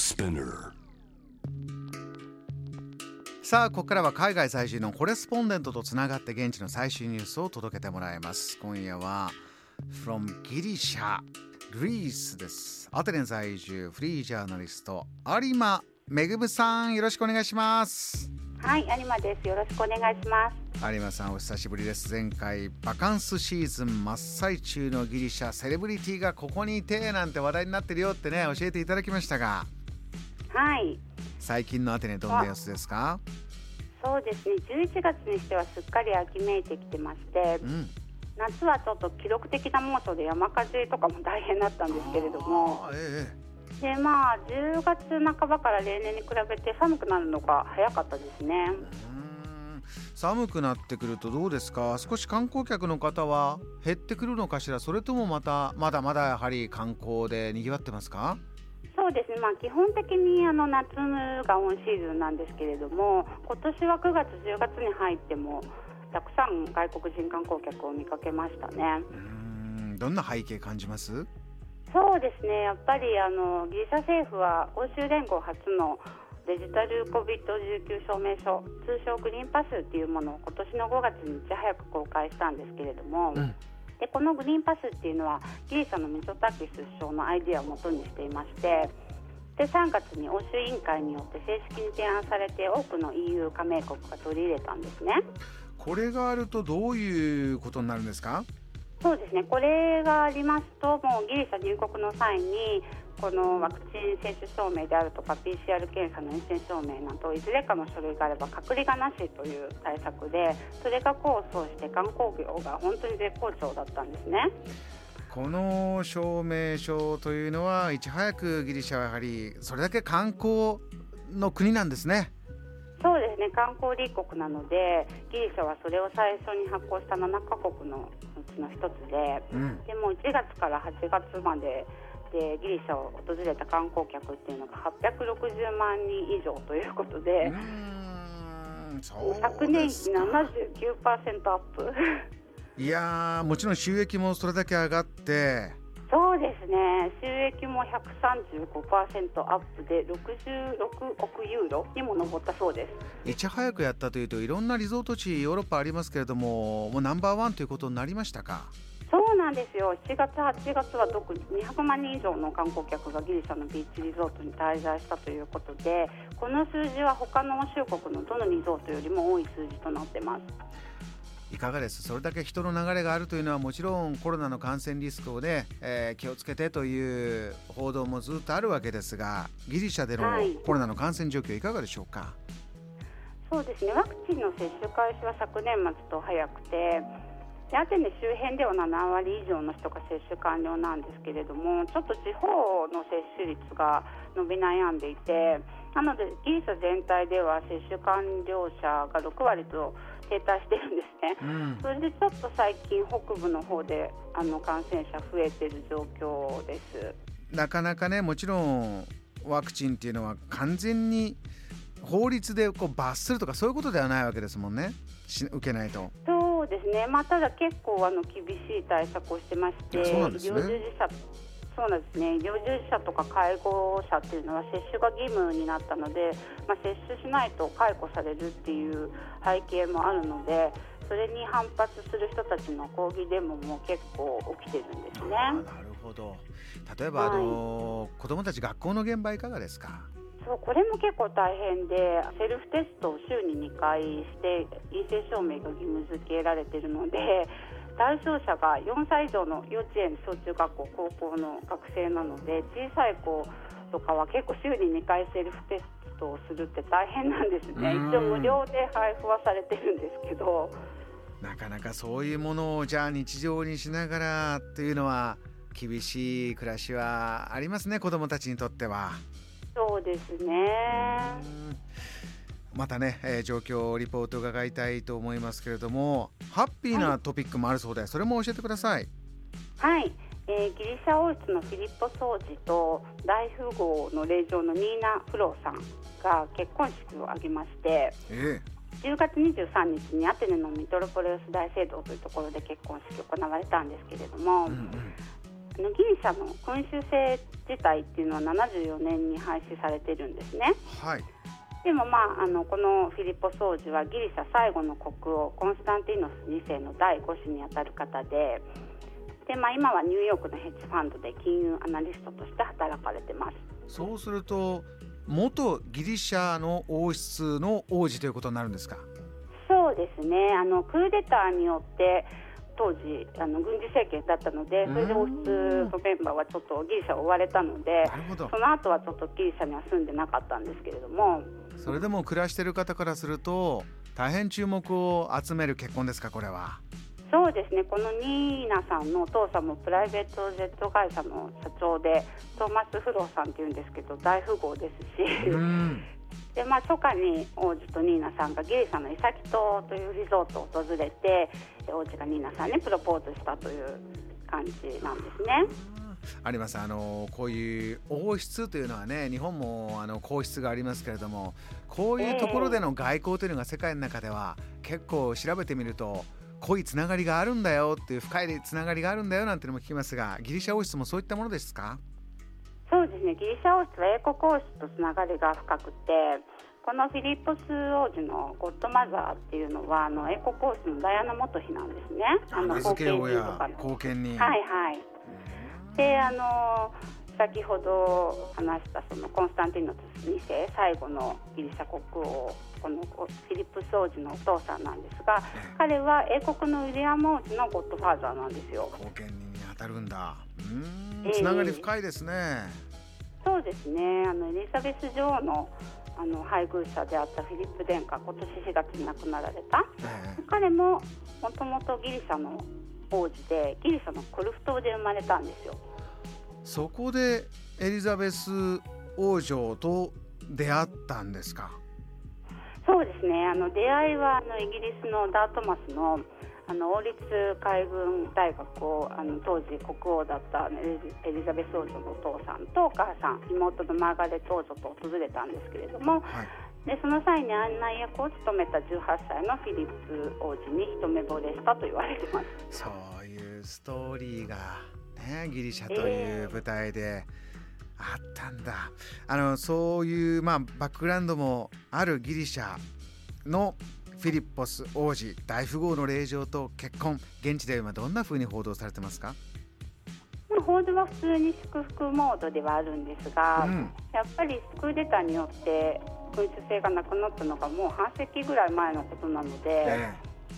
Spinner さあここからは海外在住のコレスポンデントとつながって現地の最新ニュースを届けてもらいます。今夜は From ギリシャグリースです。アテネ在住フリージャーナリスト有馬めぐむさんよろしくお願いします。はい、有馬です。よろしくお願いします。有馬さんお久しぶりです。前回バカンスシーズン真っ最中のギリシャセレブリティがここにいてなんて話題になってるよってね教えていただきましたがはい、最近のアテネどんな様子ですか？そうですね。11月にしてはすっかり秋めいてきてましてう、ん。夏はちょっと記録的な猛暑で山火事とかも大変だったんですけれども、ええでまあ10月半ばから例年に比べて寒くなるのが早かったですね。寒くなってくるとどうですか？少し観光客の方は減ってくるのかしら？それともまたまだまだやはり観光で賑わってますか？そうですね。まあ基本的にあの夏がオンシーズンなんですけれども、今年は9月10月に入ってもたくさん外国人観光客を見かけましたね。うーんどんな背景感じます？そうですね、やっぱりあのギリシャ政府は欧州連合初のデジタル COVID-19 証明書、通称グリーンパスっていうものを今年の5月にいち早く公開したんですけれども、うんでこのグリーンパスっていうのはギリシャのミチョタキス首相のアイデアをもとにしていまして、で3月に欧州委員会によって正式に提案されて多くの EU 加盟国が取り入れたんですね。これがあるとどういうことになるんですか？そうですね、これがありますと、もうギリシャ入国の際に、このワクチン接種証明であるとか、PCR 検査の陰性証明など、いずれかの書類があれば、隔離がなしという対策で、それが功を奏して、観光業が本当に絶好調だったんですね。この証明書というのはいち早くギリシャはやはりそれだけ観光の国なんですね。そうですね、観光立国なので、ギリシャはそれを最初に発行した7カ国のうちの一つで、うん。でも1月から8月まででギリシャを訪れた観光客っていうのが860万人以上ということうで、ーんそう昨年比ですか79%アップ。いやーもちろん収益もそれだけ上がって。そうですね。収益も135%アップで66億ユーロにも上ったそうです。いち早くやったというといろんなリゾート地ヨーロッパありますけれどももうナンバーワンということになりましたか？そうなんですよ。7月8月は特に200万人以上の観光客がギリシャのビーチリゾートに滞在したということでこの数字は他の欧州国のどのリゾートよりも多い数字となってます。いかがです？それだけ人の流れがあるというのはもちろんコロナの感染リスクをね、えー気をつけてという報道もずっとあるわけですがギリシャでのはい。コロナの感染状況いかがでしょうか、そうですね。ワクチンの接種開始は昨年末と早くてでアテネ周辺では7割以上の人が接種完了なんですけれどもちょっと地方の接種率が伸び悩んでいてなのでギリシャ全体では接種完了者が6割と停滞してるんですね。うんそれでちょっと最近北部の方であの感染者増えてる状況です。なかなかねもちろんワクチンっていうのは完全に法律でこう罰するとかそういうことではないわけですもんねし受けないと。ですね、まあ、ただ結構あの厳しい対策をしてまして、医療従事者そうなんですね。医療従事者とか介護者っていうのは接種が義務になったので、まあ、接種しないと解雇されるっていう背景もあるのでそれに反発する人たちの抗議デモも結構起きてるんですね。あなるほど。例えば、あの子どもたち学校の現場いかがですか？そうこれも結構大変でセルフテストを週に2回して陰性証明が義務付けられているので対象者が4歳以上の幼稚園小中学校高校の学生なので小さい子とかは結構週に2回セルフテストをするって大変なんですね。うん。一応無料で配布はされてるんですけど。なかなかそういうものをじゃあ日常にしながらっていうのは厳しい暮らしはありますね子どもたちにとっては。そうですね。うん。またね、えー状況をリポート伺いたいと思いますけれどもハッピーなトピックもあるそうで、それも教えてください。はい、えーギリシャ王室のフィリッポ総司と大富豪の令嬢のニーナ・フローさんが結婚式を挙げましてえ10月23日にアテネのミトロポレウス大聖堂というところで結婚式が行われたんですけれども、えうんうんギリシャの君主制自体っていうのは74年に廃止されてるんですね。はい。でもまああのこのフィリポ総司はギリシャ最後の国王コンスタンティノス2世の第5子にあたる方でで、まあ、今はニューヨークのヘッジファンドで金融アナリストとして働かれてます。そうすると元ギリシャの王室の王子ということになるんですか？そうですね。あのクーデターによって当時あの軍事政権だったのでそれで王室のメンバーはちょっとギリシャを追われたのでなるほど。その後はちょっとギリシャには住んでなかったんですけれども。それでも暮らしている方からすると大変注目を集める結婚ですかこれは。そうですね。このニーナさんのお父さんもプライベートジェット会社の社長でトーマス・フローさんっていうんですけど大富豪ですし、うんでまあ、初夏に王子とニーナさんがギリシャのイサキ島というリゾートを訪れて王子がニーナさんにプロポーズしたという感じなんですね。あります。あのこういう王室というのはね日本もあの皇室がありますけれどもこういうところでの外交というのが世界の中では結構調べてみると濃いつながりがあるんだよっていう深いつながりがあるんだよなんていうのも聞きますがギリシャ王室もそういったものですか？そうですねギリシャ王室は英国王室とつながりが深くてこのフィリッポス王子のゴッドマザーっていうのはあの英国王室のダイアナ元妃なんですね。あの後見人と親かの後見人はいはい。であの先ほど話したそのコンスタンティノス2世最後のギリシャ国王このフィリップス王子のお父さんなんですが彼は英国のウィリアム王子のゴッドファーザーなんですよ。後見人に当たるんだつながり深いですね、そうですね。あのエリザベス女王のあの配偶者であったフィリップ殿下今年4月に亡くなられた。ええ。彼ももともとギリシャの王子でギリシャのコルフ島で生まれたんですよ。そこでエリザベス王女と出会ったんですか？そうですね。あの出会いはあのイギリスのダートマスのあの王立海軍大学をあの当時国王だったエリザベス王女のお父さんとお母さん妹のマーガレット王女と訪れたんですけれどもはい。でその際に案内役を務めた18歳のフィリップ王子に一目惚れしたと言われてます。そういうストーリーがねギリシャという舞台であったんだ、あのそういうまあバックグラウンドもあるギリシャのフィリッポス王子大富豪の令嬢と結婚。現地では今どんな風に報道されてますか、まあ報道は普通に祝福モードではあるんですが、うん。やっぱりクーデターによって君主制がなくなったのがもう半世紀ぐらい前のことなので、え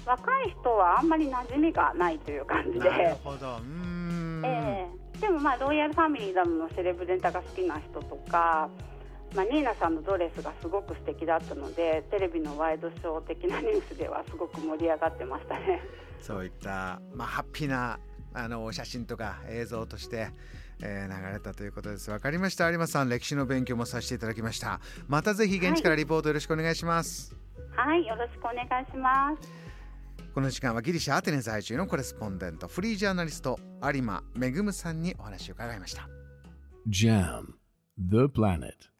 若い人はあんまり馴染みがないという感じで、えなるほど。えでもまあロイヤルファミリーなどのセレブレンタが好きな人とか、まあ、ニーナさんのドレスがすごく素敵だったのでテレビのワイドショー的なニュースではすごく盛り上がってましたね。そういった、まあ、ハッピーなあの写真とか映像として、えー流れたということです。わかりました。有馬さん、歴史の勉強もさせていただきました。またぜひ現地からリポートよろしくお願いします。はい、よろしくお願いします。この時間はギリシャ・アテネ在住のコレスポンデント、フリージャーナリスト、有馬めぐむさんにお話を伺いました。Jam, the planet.